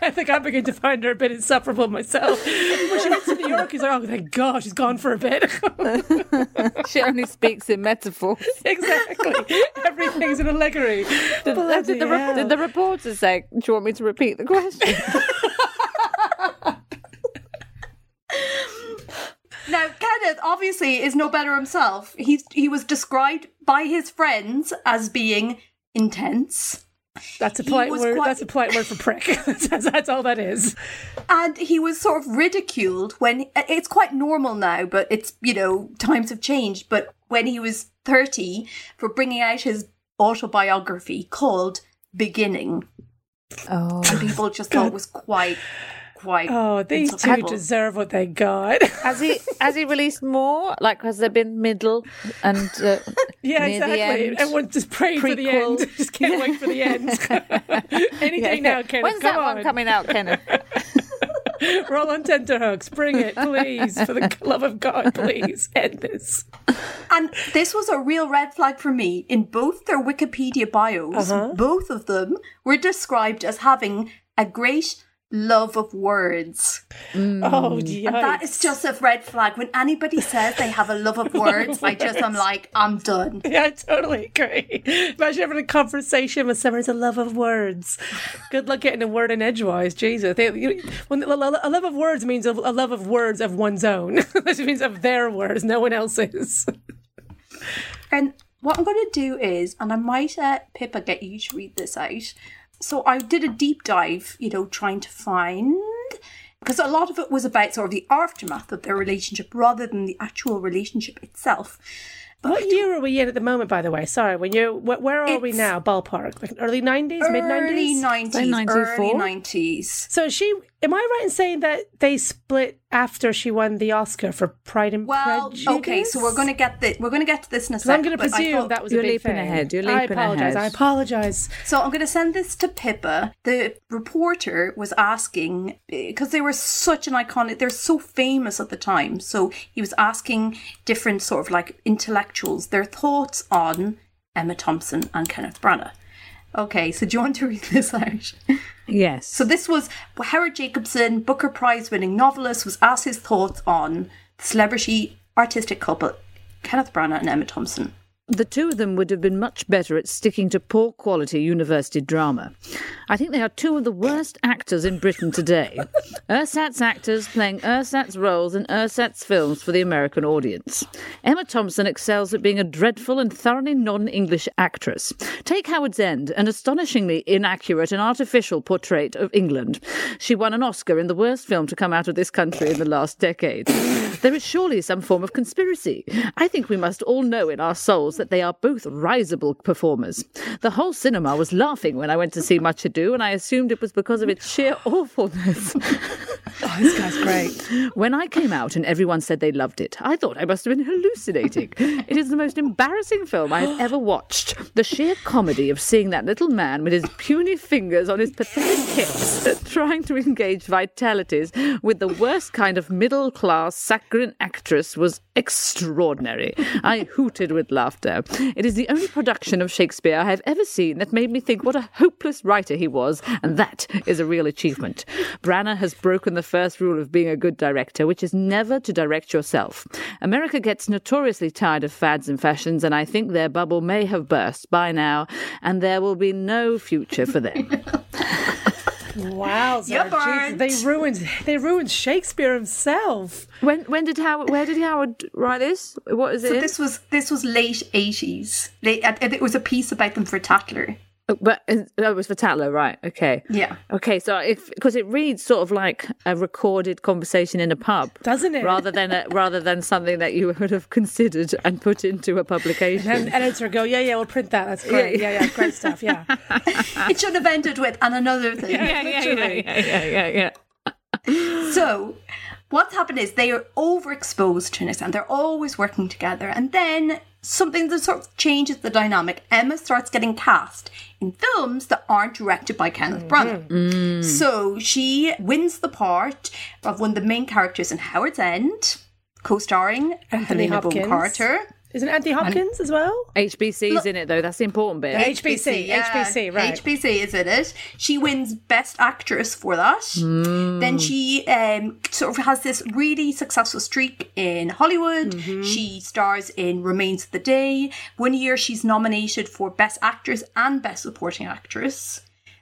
I think I'm beginning to find her a bit insufferable myself. When she went to New York, he's like, oh, thank God, she's gone for a bit. she only speaks in metaphors. exactly. Everything's an allegory. Did, uh, did the, re- did the reporter say, Do you want me to repeat the question? Now, Kenneth obviously is no better himself. He's he was described by his friends as being intense, That's a polite word. quite- That's a polite word for prick. that's, that's all that is. and he was sort of ridiculed when it's quite normal now, but it's you know times have changed. But when he was thirty, for bringing out his autobiography called "Beginning," oh. and people just thought it was quite quite. Oh, these two insufferable. deserve what they got. Has he has he released more? Like, has there been middle and uh, yeah, near the exactly. end? Everyone just praying for the end. Just can't wait for the end. Any day now, Kenneth. When's come that on. one coming out, Kenneth? Roll on tenterhooks. Bring it, please. For the love of God, please end this. And this was a real red flag for me. In both their Wikipedia bios, both of them were described as having a great love of words. Oh, yikes. And that is just a red flag. When anybody says they have a love of words, I just am like, I'm done. Yeah, I totally agree. Imagine having a conversation with someone who's a love of words. Good luck getting a word in edgewise. Jesus. They, you, when, a a love of words means a, a love of words of one's own. this means of their words, no one else's. And what I'm going to do is, and I might, uh, Pippa, get you to read this out. So I did a deep dive, you know, trying to find. Because a lot of it was about sort of the aftermath of their relationship rather than the actual relationship itself. But What year are we in at the moment, by the way? Sorry, when you're, wh- where are we now? Ballpark? Like early 90s, mid early 90s? 90s, 94? early 90s. So she, am I right in saying that they split after she won the Oscar for Pride and Well, Prejudice? okay, so we're going to get the we're going to get to this in a So I'm second. going to but I presume thought- that was You're a big leaping thing. ahead, you're I apologize. ahead. I apologize. So I'm going to send this to Pippa. The reporter was asking because they were such an iconic. They're so famous at the time. So he was asking different sort of like intellectuals their thoughts on Emma Thompson and Kenneth Branagh. Okay, so do you want to read this out? Yes. So this was Howard Jacobson, Booker Prize winning novelist, was asked his thoughts on the celebrity artistic couple Kenneth Branagh and Emma Thompson. The two of them would have been much better at sticking to poor quality university drama. I think they are two of the worst actors in Britain today. Ersatz actors playing ersatz roles in ersatz films for the American audience. Emma Thompson excels at being a dreadful and thoroughly non English actress. Take Howards End, an astonishingly inaccurate and artificial portrait of England. She won an Oscar in the worst film to come out of this country in the last decade. There is surely some form of conspiracy. I think we must all know in our souls that they are both risible performers. The whole cinema was laughing when I went to see Much Ado, and I assumed it was because of its sheer awfulness. Oh, this guy's great. when I came out and everyone said they loved it, I thought I must have been hallucinating. it is the most embarrassing film I have ever watched. The sheer comedy of seeing that little man with his puny fingers on his pathetic hips trying to engage vitalities with the worst kind of middle class saccharine actress was extraordinary. I hooted with laughter. It is the only production of Shakespeare I have ever seen that made me think what a hopeless writer he was, and that is a real achievement. Branagh has broken the first rule of being a good director, which is never to direct yourself. America gets notoriously tired of fads and fashions, and I think their bubble may have burst by now, and there will be no future for them. Wow, You're they ruined they ruined Shakespeare himself. when when did Howard? Where did Howard write this? What is So it? So this was this was late eighties. Uh, it was a piece about them for Tatler. Oh, But uh, that was for Tatler, right? Okay. Yeah. Okay, so if because it reads sort of like a recorded conversation in a pub, Doesn't it? Rather than a, rather than something that you would have considered and put into a publication. And editor go, yeah, yeah, we'll print that. That's great. Yeah, yeah, great stuff. Yeah. It should have ended with and another thing. yeah, yeah, yeah, yeah, yeah, yeah. So, what's happened is they are overexposed to this and they're always working together. And then something that sort of changes the dynamic. Emma starts getting cast in films that aren't directed by Kenneth mm-hmm. Branagh. Mm. So she wins the part of one of the main characters in Howards End, co starring Anthony Helena Bonham. Carter. Isn't Anthony Hopkins as well? HBC's in it though. That's the important bit. HBC, HBC, right. HBC is in it. She wins Best Actress for that. Hmm. Then she um, sort of has this really successful streak in Hollywood. Mm-hmm. She stars in Remains of the Day. One year she's nominated for Best Actress and Best Supporting Actress.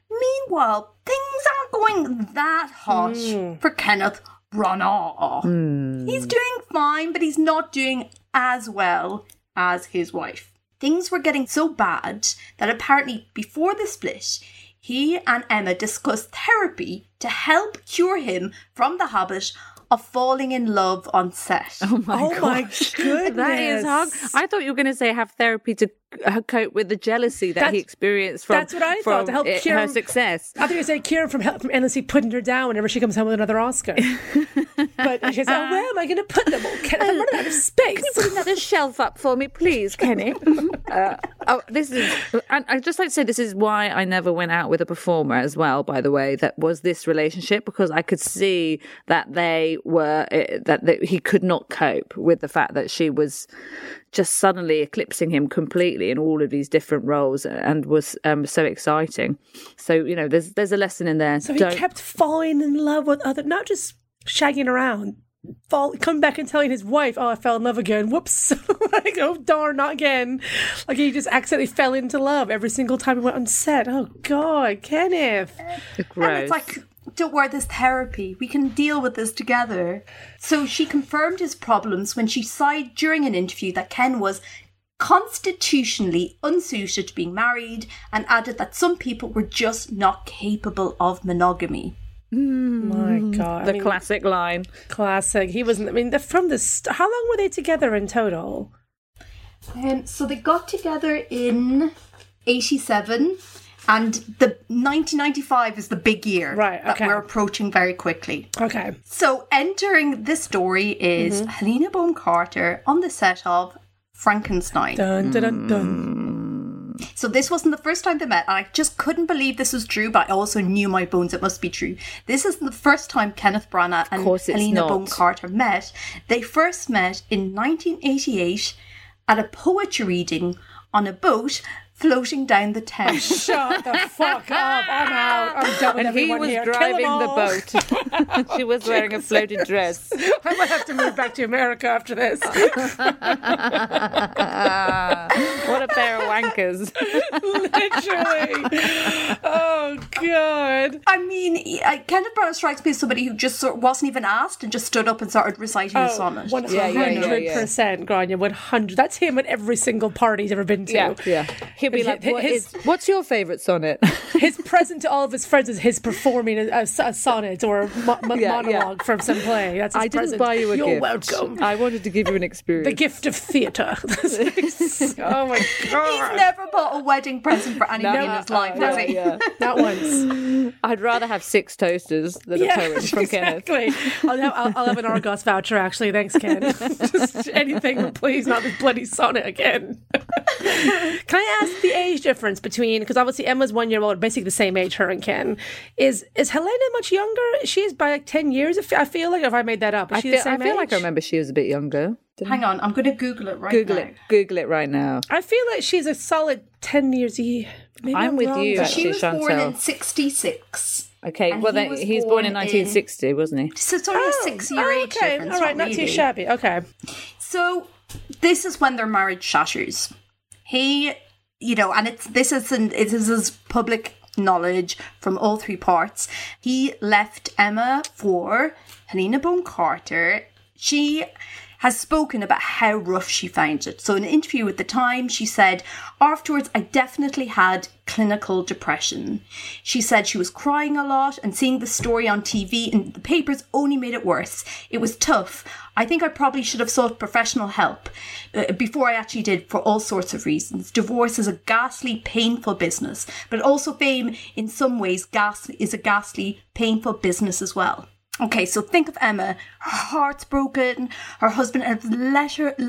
Meanwhile, things aren't going that hot Hmm. for Kenneth Branagh. Hmm. He's doing fine, but he's not doing as well as his wife. Things were getting so bad that apparently before the split, he and Emma discussed therapy to help cure him from the habit of falling in love on set. oh my oh goodness. That is hard. I thought you were going to say have therapy to cope with the jealousy that he That's- experienced from, that's what I thought, to help it- cure her success. I think you say Kieran from help from endlessly putting her down whenever she comes home with another Oscar. but she says, "Oh, where am I going to put them? Oh, Kenneth, I'm running out of space." Put another shelf up for me, please, Kenny. uh, oh, this is. And I just like to say this is why I never went out with a performer as well. By the way, that was this relationship because I could see that they were uh, that, that he could not cope with the fact that she was just suddenly eclipsing him completely in all of these different roles and was um, so exciting. So you know, there's there's a lesson in there. So he Don't- kept falling in love with other, not just shagging around, fall, coming back and telling his wife, "Oh, I fell in love again." Whoops! like, oh darn, not again! Like he just accidentally fell into love every single time he went on set. Oh God, Kenneth! And it's like, don't worry, there's therapy. We can deal with this together. So she confirmed his problems when she sighed during an interview that Ken was constitutionally unsuited to being married and added that some people were just not capable of monogamy. My God, the I mean, classic line. classic. He wasn't. I mean, they're from the. St- how long were they together in total? Um, so they got together in 87 and the 1995 is the big year Right, that we're approaching very quickly. Okay. So entering this story is Mm-hmm. Helena Bonham Carter on the set of Frankenstein. Dun dun dun dun. So this wasn't the first time they met, and I just couldn't believe this was true, but I also knew my bones it must be true. This isn't the first time Kenneth Branagh and Helena not. Bonham Carter met. They first met in 1988 at a poetry reading on a boat floating down the Thames. Shut the fuck up! I'm out. I'm done with And he was here. Driving the boat. she was wearing a floated dress. I might have to move back to America after this. what a pair of wankers. Literally. Oh god. I mean, I- Kenneth Branagh strikes me as somebody who just sort wasn't even asked and just stood up and started reciting a oh, sonnet. One hundred yeah. percent, Gráinne. One hundred. That's him at every single party he's ever been to. Yeah, yeah. He'll be like, what his- is, what's your favourite sonnet? His present to all of his friends is his performing a, a, a sonnet or a mo- mo- Yeah, monologue from some play. That's his I didn't buy you a You're gift. welcome. I wanted to give you an experience. The gift of theatre. oh my god! He's god. never bought a wedding present for anybody in his life, no, has he? yeah. Not once. I'd rather have six toasters than a poem from Kenneth. exactly. I'll have, I'll, I'll have an Argos voucher, actually. Thanks, Ken. Just anything, but please not this bloody sonnet again. Can I ask the age difference between, because obviously Emma's one year old, basically the same age, her and Ken. Is is Helena much younger? She is by like 10 years, if- I feel like, if I made that up. Is I she feel, the same I feel like I remember she was a bit younger. Didn't Hang on, I'm going to Google it right Google now. it. Google it right now. I feel like she's a solid 10 years. Maybe I'm I'm, with wrong, you, but- She was Actually, born in 66. Okay, And well he then was he's born, born in in- 1960, wasn't he? So it's only a six year Oh, age okay. difference. All right, not too really. shabby. Okay. So this is when their marriage shatters. He, you know, and it's this is an, it is his public knowledge from all three parts. He left Emma for Helena Bonham Carter. She has spoken about how rough she found it. So in an interview with the Time, she said, afterwards I definitely had clinical depression. She said she was crying a lot and seeing the story on TV and the papers only made it worse. It was tough. I think I probably should have sought professional help uh, before I actually did for all sorts of reasons. Divorce is a ghastly, painful business, but also fame in some ways ghastly is a ghastly, painful business as well. Okay, so think of Emma. Her heart's broken. Her husband has,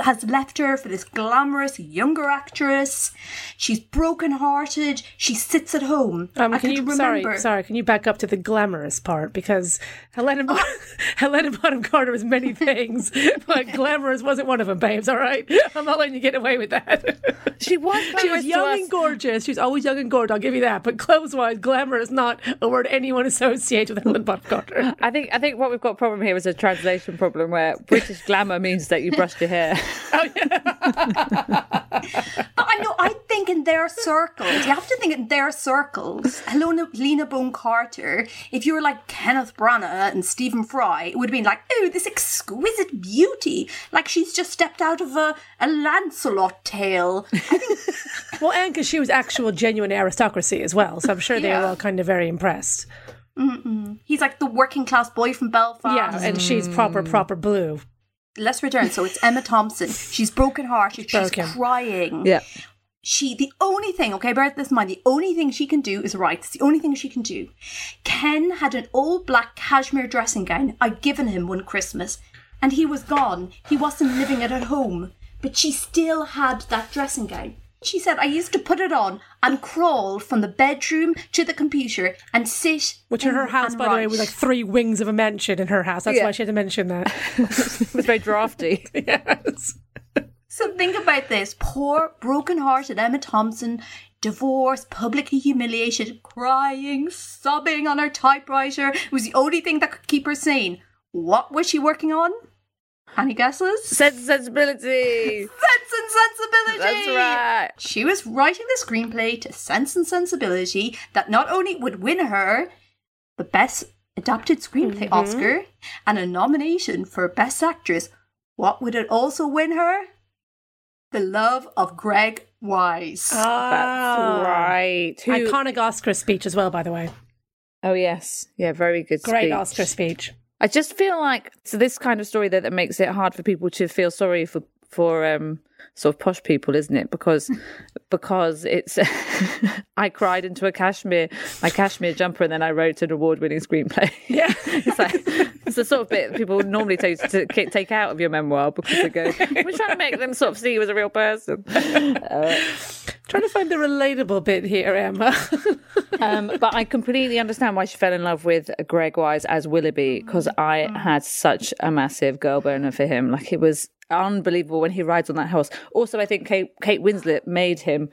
has left her for this glamorous younger actress. She's broken-hearted. She sits at home. Um, I can you remember. sorry sorry? Can you back up to the glamorous part because Helena Bon- Helena Bonham Carter was many things, but glamorous wasn't one of them, babes. All right, I'm not letting you get away with that. She was she was young and gorgeous. She was always young and gorgeous. I'll give you that. But clothes wise, glamour is not a word anyone associates with Helena Bonham Carter. I think I think what we've got a problem here is a translation problem where British glamour means that you brushed your hair. But I know, I think in their circles, you have to think in their circles, Helena, Lena Bonham Carter, if you were like Kenneth Branagh and Stephen Fry, it would have been like, oh, this exquisite beauty. Like she's just stepped out of a, a Lancelot tale. Well, and because she was actual genuine aristocracy as well, so I'm sure they were all kind of very impressed. He's like the working class boy from Belfast. Yeah, and she's proper mm. proper blue. Let's return. So it's Emma Thompson. She's broken hearted. She's Broken. crying. Yeah. she the only thing okay bear this in mind the only thing she can do is write it's the only thing she can do ken had an old black cashmere dressing gown i'd given him one christmas and he was gone he wasn't living it at home but she still had that dressing gown she said i used to put it on and crawl from the bedroom to the computer and sit Which in her house, by the way, was like three wings of a mansion in her house. That's Yeah. why she had to mention that. It was very drafty. yes. So think about this poor, broken hearted Emma Thompson, divorced, publicly humiliated, crying, sobbing on her typewriter. It was the only thing that could keep her sane. What was she working on? Any guesses? Sense and sensibility. Sense and Sensibility! That's right. She was writing the screenplay to Sense and Sensibility that not only would win her the Best Adapted Screenplay mm-hmm. Oscar and a nomination for Best Actress, what would it also win her? The love of Greg Wise. Ah. That's right. Who- Iconic Oscar speech as well, by the way. Oh yes, yeah, very good. Great speech. Oscar speech. I just feel like so this kind of story that, that makes it hard for people to feel sorry for for um sort of posh people, isn't it? Because because it's I cried into a cashmere my cashmere jumper and then I wrote an award winning screenplay. Yeah. it's like it's the sort of bit people normally take to take out of your memoir because they go we're trying to make them sort of see you as a real person. Trying to find the relatable bit here, Emma. Um, but I completely understand why she fell in love with Greg Wise as Willoughby because I had such a massive girl boner for him. Like it was unbelievable when he rides on that horse. Also, I think Kate, Kate Winslet made him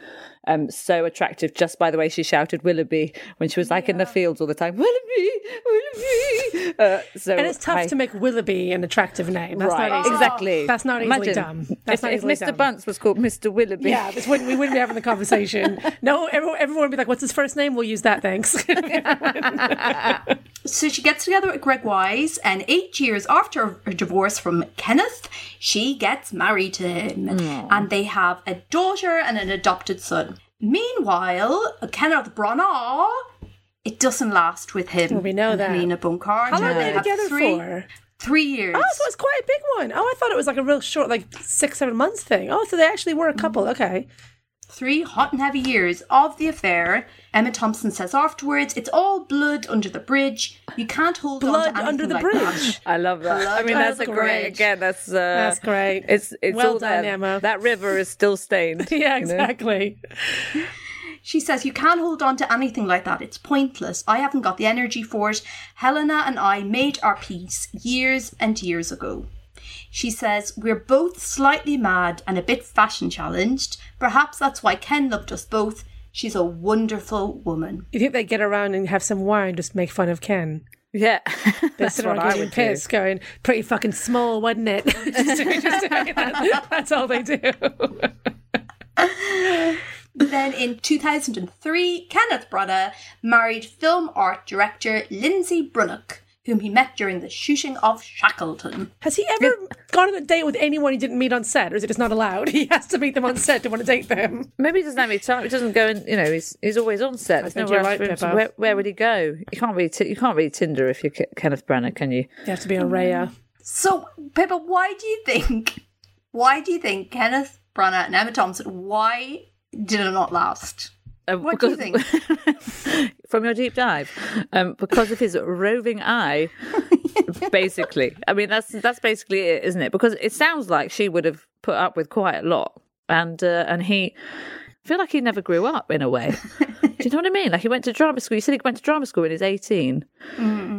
um, so attractive just by the way she shouted Willoughby when she was like in the fields all the time. Willoughby, Willoughby. Uh, so And it's tough I- to make Willoughby an attractive name. That's right, not easy. exactly. That's not easily Imagine done. That's if, not if easily Mr. done. Bunce was called Mr. Willoughby. Yeah, this wouldn't, we wouldn't be having the conversation. No, everyone, everyone would be like, "What's his first name?" We'll use that. Thanks. So she gets together with Greg Wise, and eight years after her divorce from Kenneth, she gets married to him. And they have a daughter and an adopted son. Meanwhile, Kenneth Branagh, it doesn't last with him. we know that. Helena Bunkard. How long are they together three, for? Three years. Oh, so it's quite a big one. Oh, I thought it was like a real short, like six, seven months thing. Oh, so they actually were a couple. Mm. Okay. Three hot and heavy years of the affair. Emma Thompson says afterwards, it's all blood under the bridge. You can't hold on Blood to anything under the like bridge. that." I love that. I mean, That's that's, a great. great. Again, that's uh, That's great. It's it's Well all done, there. Emma. That river is still stained. Yeah, you know? exactly. She says, You can't hold on to anything like that. It's pointless. I haven't got the energy for it. Helena and I made our peace years and years ago. She says, We're both slightly mad and a bit fashion challenged. Perhaps that's why Ken loved us both. She's a wonderful woman. You think they get around and have some wine, just make fun of Ken? Yeah, that's what I getting would do. going, "Pretty fucking small, wasn't it?" Just just that. That's all they do. Then in 2003, Kenneth Branagh married film art director Lindsay Brunnock, whom he met during the shooting of Shackleton. Has he ever gone on a date with anyone he didn't meet on set, or is it just not allowed? He has to meet them on set to want to date them. Maybe he doesn't have any time. He doesn't go and You know, he's he's always on set. There's nowhere you're else right, for him to- where, where would he go? You can't read. T- you can't read Tinder if you're Ke- Kenneth Branagh, can you? You have to be on Raya. So, Pippa, why do you think? Why do you think Kenneth Branagh and Emma Thompson? Why did it not last? Uh, What do you think? from your deep dive, um, because of his roving eye, basically. I mean, that's that's basically it, isn't it? Because it sounds like she would have put up with quite a lot, and uh, and he. I feel like he never grew up in a way. Do you know what I mean? Like he went to drama school. You said he went to drama school when he was 18.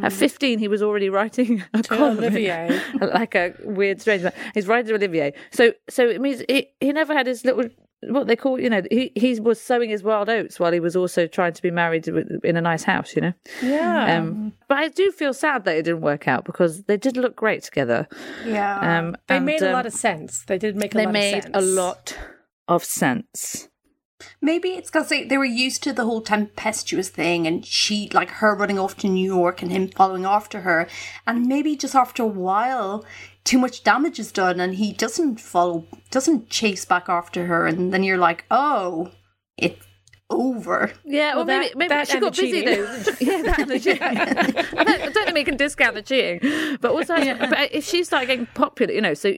At 15, he was already writing a column. Olivier. like a weird, strange man. He's writing to Olivier. So, so it means he, he never had his little, what they call, you know, he, he was sowing his wild oats while he was also trying to be married in a nice house, you know? Yeah. Um, but I do feel sad that it didn't work out because they did look great together. Yeah. Um, they and, made a um, lot of sense. They did make a They lot made of sense. a lot of sense. Maybe it's because they, they were used to the whole tempestuous thing and she, like her running off to New York and him following after her. And maybe just after a while, too much damage is done and he doesn't follow, doesn't chase back after her. And then you're like, oh, it's over. Yeah, well, Well, maybe that- maybe that she got busy cheating. though. yeah, that and the cheating. I, don't, I don't think we can discount the cheating, but also, but if she started getting popular, you know, so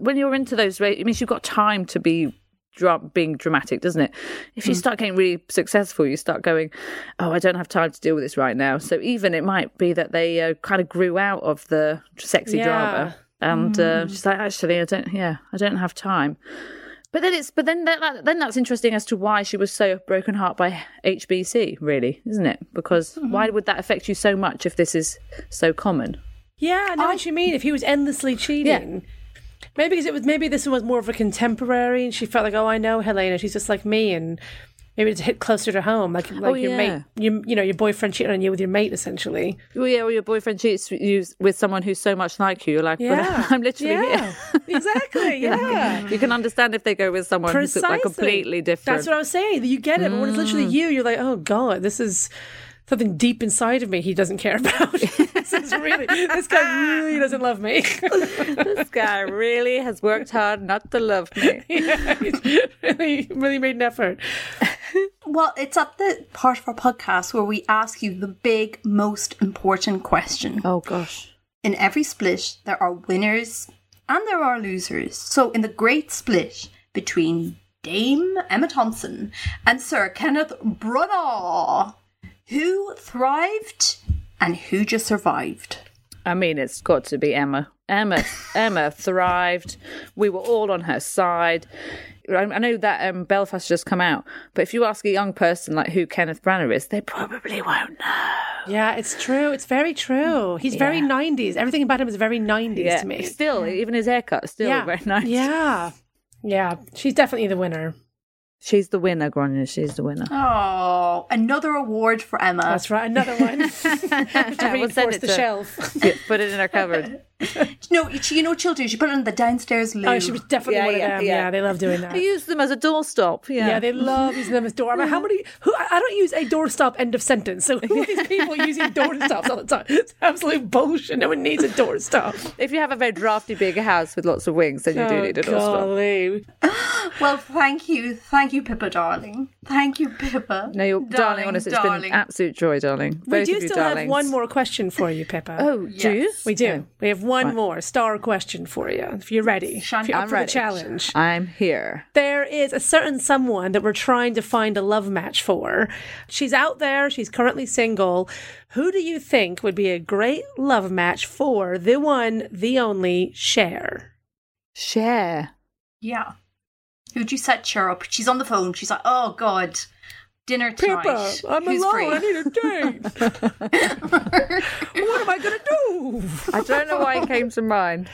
when you're into those, ra- it means you've got time to be. Dra- Being dramatic, doesn't it? If you start getting really successful, you start going, "Oh, I don't have time to deal with this right now." So even it might be that they uh, kind of grew out of the sexy Yeah. drama, and uh, she's like, "Actually, I don't. Yeah, I don't have time." But then it's but then that, then that's interesting as to why she was so broken heart by HBC, really, isn't it? Because Mm-hmm. why would that affect you so much if this is so common? Yeah, I know what you mean. If he was endlessly cheating. Maybe because it was maybe this one was more of a contemporary, and she felt like, oh, I know Helena. She's just like me, and maybe it's hit closer to home, like oh, like your yeah. mate, you you know, your boyfriend cheating on you with your mate, essentially. Well, yeah, or your boyfriend cheats you with someone who's so much like you. You're like, Yeah, "Well, I'm literally yeah. here. exactly. Yeah, You can understand if they go with someone who's like completely different. That's what I was saying. You get it, but when it's literally mm. you, you're like, oh god, this is something deep inside of me he doesn't care about. this is really, this guy really doesn't love me. this guy really has worked hard not to love me. yeah, he's really, really made an effort. Well, it's at the part of our podcast where we ask you the big, most important question. Oh gosh. In every split, there are winners and there are losers. So, in the great split between Dame Emma Thompson and Sir Kenneth Branagh, who thrived and who just survived? I mean, it's got to be Emma. Emma, Emma thrived. We were all on her side. I I know that um, Belfast just come out, but if you ask a young person like who Kenneth Branagh is, they probably won't know. Yeah, it's true. It's very true. He's very 90s. Everything about him is very 90s Yeah, to me. still, even his haircut, still yeah. very nice. Yeah. Yeah. She's definitely the winner. She's the winner, Gráinne. She's the winner. Oh, another award for Emma. That's right. Another one. to we'll reinforce send it the to- shelf. Yeah, put it in our cupboard. No, you know, children, you put it in the downstairs oh, loo. Oh, she was definitely Yeah, one of yeah, them. yeah. Yeah. they love doing that. I use them as a doorstop. Yeah. Yeah, they love using them as door. I mean, how many? Who? I I don't use a doorstop. End of sentence. So who are these people are using doorstops all the time? It's absolute bullshit. No one needs a doorstop. if you have a very drafty big house with lots of wings, then you do Oh, need a doorstop. Well, thank you. Thank you, Pippa, darling. Thank you, Pippa. No, you're darling, honest. It's darling. been an absolute joy, darling. We do of you still have one more question for you, Pippa. Oh, do you? We do. We have one more star question for you. If you're ready, if you're up I'm for ready. the challenge. I'm here. There is a certain someone that we're trying to find a love match for. She's out there. She's currently single. Who do you think would be a great love match for the one, the only Cher? Share. Yeah. Who'd you set Cher up? She's on the phone. She's like, oh, God. Dinner tonight. Pippa, I'm Who's alone. free? I need a date. what am I going to do? I don't know why it came to mind,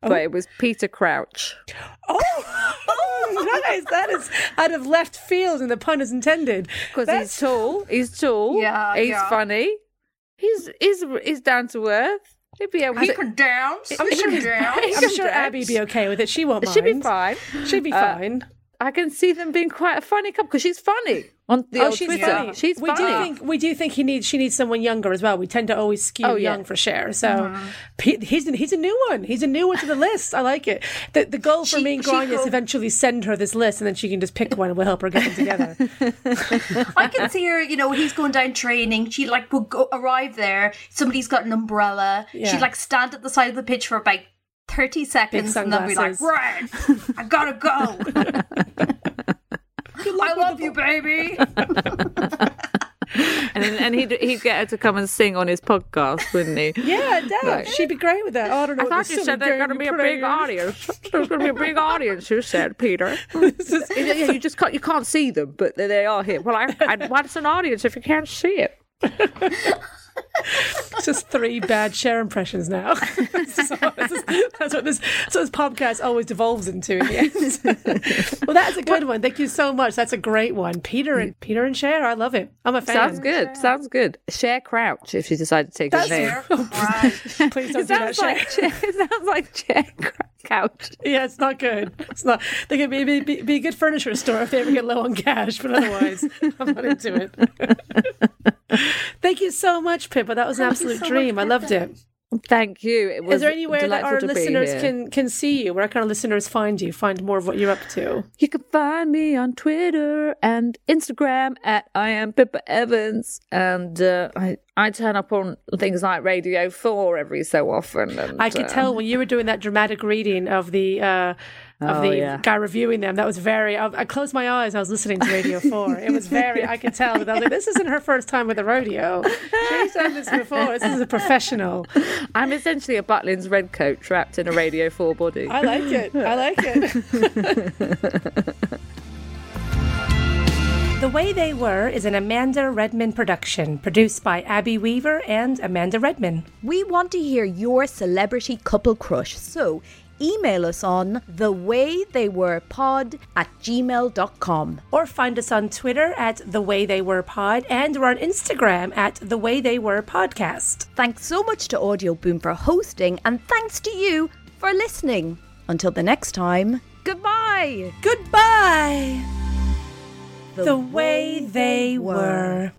but it was Peter Crouch. Oh, oh, nice. That is out of left field, and the pun is intended. Because he's tall. He's tall. Yeah, He's yeah. funny. He's he's he's down to earth. He'd be able He to. can dance. I'm He sure, can dance. I'm sure. Abbey'd be okay with it. She won't mind. She'd be fine. She'd be Uh, fine. I can see them being quite a funny couple because she's funny on the oh, old she's Twitter. funny. She's we funny. do think we do think he needs she needs someone younger as well. We tend to always skew Oh, yeah. young for Cher. So uh-huh. Pe- he's he's a new one. He's a new one to the list. I like it. The the goal for She- me and she Gráinne is eventually send her this list, and then she can just pick one, and we'll help her get them together. I can see her, you know, he's going down training. She like would go arrive there. Somebody's got an umbrella. Yeah. She'd like stand at the side of the pitch for about 30 seconds and then be like, right, I gotta go. I love you, baby. and then, and he'd he'd get her to come and sing on his podcast, wouldn't he? yeah, Dad, Right. she'd be great with that. Oh, I don't know. I thought you said there's going to be a big audience. There's going to be a big audience. You said, Peter. yeah, yeah, you just can't you can't see them, but they- they are here. Well, I, I what's an audience if you can't see it? It's just three bad Cher impressions now. So this that's what this that's what this podcast always devolves into in the end. well, that's a good one. Thank you so much. That's a great one. Peter and Peter and Cher. I love it. I'm a fan. Sounds good. Sounds good. Cher Crouch if you decide to take his name. Right. Please don't It do that, sounds Cher. like Chair- it sounds like Chair Couch. Yeah, it's not good. It's not. They could be, be, be, be a good furniture store if they ever get low on cash, but otherwise, I'm not into it. Thank you so much, Pippa. That was an absolute dream. I loved it. Thank you. It was Is there anywhere that our listeners can can see you? Where can our listeners find you? Find more of what you're up to? You can find me on Twitter and Instagram at I am Pippa Evans, and uh, I I turn up on things like Radio Four every so often. And, I could uh, tell when you were doing that dramatic reading of the uh, of Oh, the yeah. guy reviewing them. That was very. I, I closed my eyes. I was listening to Radio Four. It was very. I could tell that I was like, this isn't her first time with the rodeo. She's done this before. This is a professional. I'm essentially a Butlins red coat trapped in a Radio Four body. I like it. I like it. The Way They Were is an Amanda Redman production, produced by Abby Weaver and Amanda Redman. We want to hear your celebrity couple crush, so email us on thewaytheywerepod at gmail.com. Or find us on Twitter at The Way They Were Pod, and we're on Instagram at The Way They Were Podcast. Thanks so much to Audio Boom for hosting, and thanks to you for listening. Until the next time, goodbye. Goodbye! The, way they were.